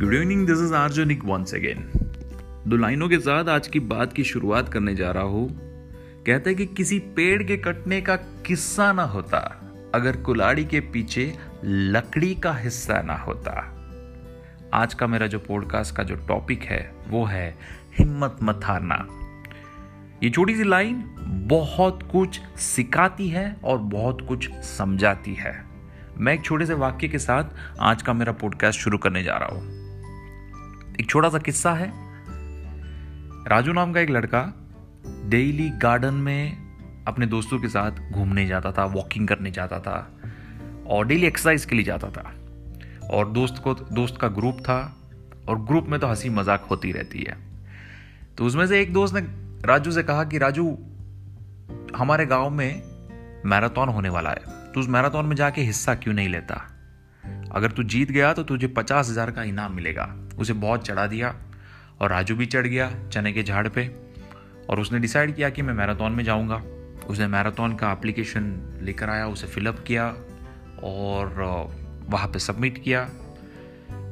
Good evening this is organic once again दो लाइनों के साथ आज की बात की शुरुआत करने जा रहा हूँ कहते हैं कि किसी पेड़ के कटने का किस्सा ना होता अगर कुलाड़ी के पीछे लकड़ी का हिस्सा ना होता आज का मेरा जो पॉडकास्ट का जो टॉपिक है वो है हिम्मत मत हारना ये छोटी सी लाइन बहुत कुछ सिखाती है और बहुत कुछ समझाती है मैं एक छोटे से वाक्य के साथ आज का मेरा पॉडकास्ट शुरू करने जा रहा हूँ एक छोटा सा किस्सा है। राजू नाम का एक लड़का डेली गार्डन में अपने दोस्तों के साथ घूमने जाता था वॉकिंग करने जाता था और डेली एक्सरसाइज के लिए जाता था। और दोस्त को, दोस्त का ग्रुप था और ग्रुप में तो हँसी मज़ाक होती रहती है। तो उसमें से एक दोस्त ने राजू से कहा कि, राजू, हमारे गाँव में मैराथन होने वाला है। तो उस मैराथन में जाके हिस्सा क्यों नहीं लेता? अगर तू जीत गया तो तुझे पचास हज़ार का इनाम मिलेगा। उसे बहुत चढ़ा दिया और राजू भी चढ़ गया चने के झाड़ पे। और उसने डिसाइड किया कि मैं मैराथन में जाऊँगा। उसने मैराथन का एप्लीकेशन लेकर आया, उसे फिलअप किया और वहाँ पे सबमिट किया।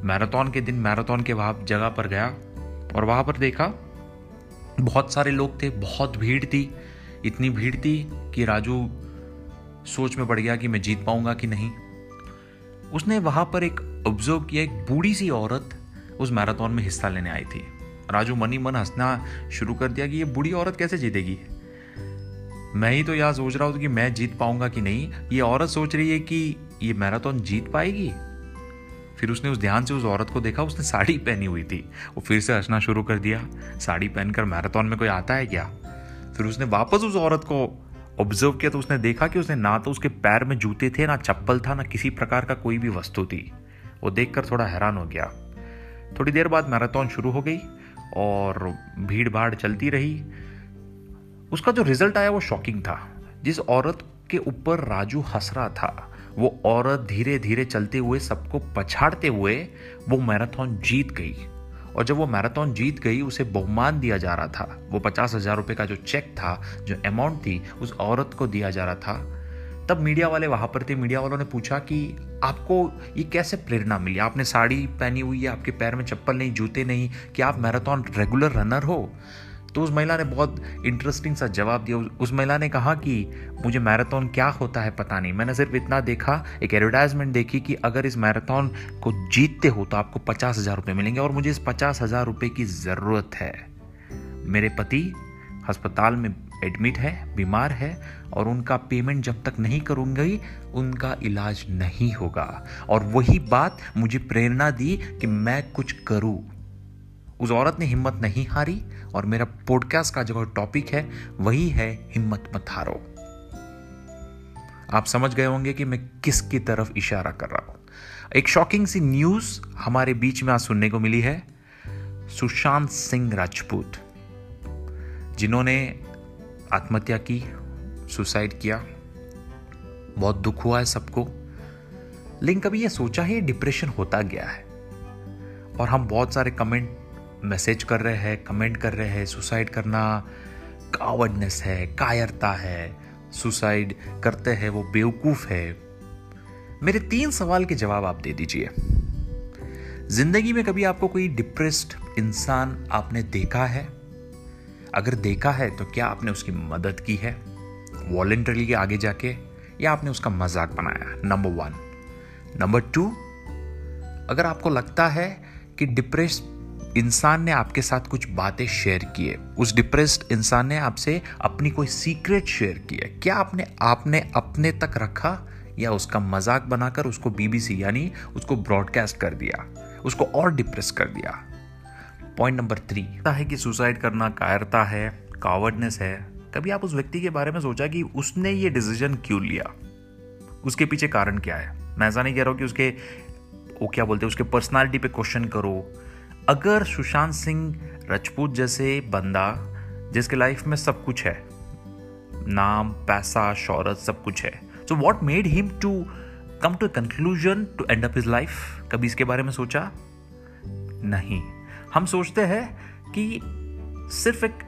मैराथन के दिन मैराथन के वहाँ जगह पर गया और वहाँ पर देखा बहुत सारे लोग थे, बहुत भीड़ थी। इतनी भीड़ थी कि राजू सोच में पड़ गया कि मैं जीत पाऊँगा कि नहीं। उसने वहाँ पर एक ऑब्ज़र्व किया, एक बूढ़ी सी औरत उस मैराथन में हिस्सा लेने आई थी। राजू मनी मन हंसना शुरू कर दिया कि ये बूढ़ी औरत कैसे जीतेगी? मैं ही तो यह सोच रहा हूँ कि मैं जीत पाऊँगा कि नहीं। ये औरत सोच रही है कि ये मैराथन जीत पाएगी? फिर उसने उस ध्यान से उस औरत को देखा, उसने साड़ी पहनी हुई थी। वो फिर से हंसना शुरू कर दिया। साड़ी पहनकर मैराथन में कोई आता है क्या? फिर उसने वापस उस औरत को ऑब्ज़र्व किया तो उसने देखा कि उसने ना तो उसके पैर में जूते थे, ना चप्पल था, ना किसी प्रकार का कोई भी वस्तु थी। वो देखकर थोड़ा हैरान हो गया। थोड़ी देर बाद मैराथन शुरू हो गई और भीड़ भाड़ चलती रही। उसका जो रिज़ल्ट आया वो शॉकिंग था। जिस औरत के ऊपर राजू हंस रहा था, वो औरत धीरे धीरे चलते हुए सबको पछाड़ते हुए वो मैराथन जीत गई। और जब वो मैराथन जीत गई, उसे बहुमान दिया जा रहा था। वो पचास हज़ार रुपये का जो चेक था, जो अमाउंट थी, उस औरत को दिया जा रहा था। तब मीडिया वाले वहाँ पर थे, मीडिया वालों ने पूछा कि आपको ये कैसे प्रेरणा मिली? आपने साड़ी पहनी हुई है, आपके पैर में चप्पल नहीं, जूते नहीं, कि आप मैराथन रेगुलर रनर हो? तो उस महिला ने बहुत इंटरेस्टिंग सा जवाब दिया। उस महिला ने कहा कि मुझे मैराथन क्या होता है पता नहीं। मैंने सिर्फ़ इतना देखा, एक एडवर्टाइजमेंट देखी कि अगर इस मैराथन को जीतते हो तो आपको पचास हज़ार रुपये मिलेंगे और मुझे इस पचास हज़ार रुपये की ज़रूरत है। मेरे पति अस्पताल में एडमिट है, बीमार है और उनका पेमेंट जब तक नहीं करूँगी, उनका इलाज नहीं होगा। और वही बात मुझे प्रेरणा दी कि मैं कुछ करूँ। उस औरत ने हिम्मत नहीं हारी और मेरा पॉडकास्ट का जो टॉपिक है, वही है हिम्मत मत हारो। आप समझ गए होंगे कि मैं किसकी तरफ़ इशारा कर रहा हूँ। एक शॉकिंग सी न्यूज़ हमारे बीच में आज सुनने को मिली है। सुशांत सिंह राजपूत, जिन्होंने आत्महत्या की सुसाइड किया। बहुत दुख हुआ है सबको। लेकिन कभी यह सोचा है डिप्रेशन होता गया है। और हम बहुत सारे कमेंट मैसेज कर रहे हैं कमेंट कर रहे हैं सुसाइड करना कावर्डनेस है, कायरता है। सुसाइड करते हैं, वो बेवकूफ़ है। मेरे तीन सवाल के जवाब आप दे दीजिए। ज़िंदगी में कभी आपको कोई डिप्रेस्ड इंसान आपने देखा है? अगर देखा है तो क्या आपने उसकी मदद की है? वॉलेंटरी आगे जाके या आपने उसका मज़ाक बनाया? नंबर वन नंबर टू अगर आपको लगता है कि डिप्रेस इंसान ने आपके साथ कुछ बातें शेयर की है, उस डिप्रेस्ड इंसान ने आपसे अपनी कोई सीक्रेट शेयर की है, क्या आपने आपने अपने तक रखा या उसका मज़ाक बनाकर उसको बीबीसी यानी उसको ब्रॉडकास्ट कर दिया, उसको और डिप्रेस कर दिया? पॉइंट नंबर थ्री है कि सुसाइड करना कायरता है कावर्डनेस है। कभी आप उस व्यक्ति के बारे में सोचा कि उसने ये डिसीज़न क्यों लिया? उसके पीछे कारण क्या है? मैं ऐसा नहीं कह रहा हूँ कि उसके, वो क्या बोलते हैं, उसके पर्सनालिटी पे क्वेश्चन करो। अगर सुशांत सिंह राजपूत जैसे बंदा, जिसके लाइफ में सब कुछ है, नाम, पैसा शौरत सब कुछ है so what made him to come to conclusion to end up his life कभी इसके बारे में सोचा? नहीं। हम सोचते हैं कि सिर्फ़ एक,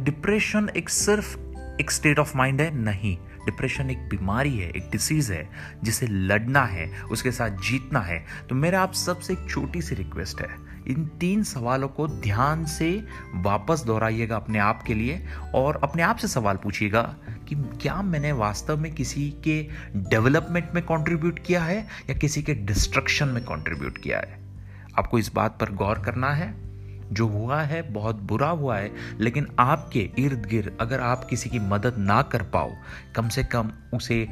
डिप्रेशन एक सिर्फ़ एक स्टेट ऑफ़ माइंड है नहीं। डिप्रेशन एक बीमारी है एक डिसीज है जिसे लड़ना है उसके साथ जीतना है। तो मेरा आप सबसे एक छोटी सी रिक्वेस्ट है इन तीन सवालों को ध्यान से वापस दोहराइएगा अपने आप के लिए और अपने आप से सवाल पूछिएगा कि क्या मैंने वास्तव में किसी के डेवलपमेंट में कंट्रीब्यूट किया है या किसी के डिस्ट्रक्शन में कंट्रीब्यूट किया है? आपको इस बात पर गौर करना है। जो हुआ है, बहुत बुरा हुआ है, लेकिन आपके इर्द गिर्द अगर आप किसी की मदद ना कर पाओ, कम से कम उसे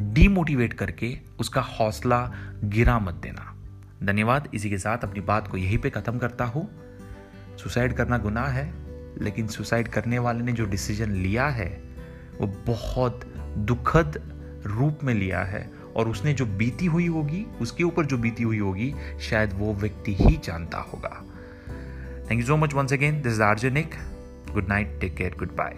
डीमोटिवेट करके उसका हौसला गिरा मत देना। धन्यवाद, इसी के साथ अपनी बात को यहीं पे ख़त्म करता हूँ। सुसाइड करना गुनाह है, लेकिन सुसाइड करने वाले ने जो डिसीज़न लिया है, वो बहुत दुखद रूप में लिया है। और उसने जो बीती हुई होगी, उसके ऊपर जो बीती हुई होगी, शायद वो व्यक्ति ही जानता होगा। Thank you so much once again this is good night take care good bye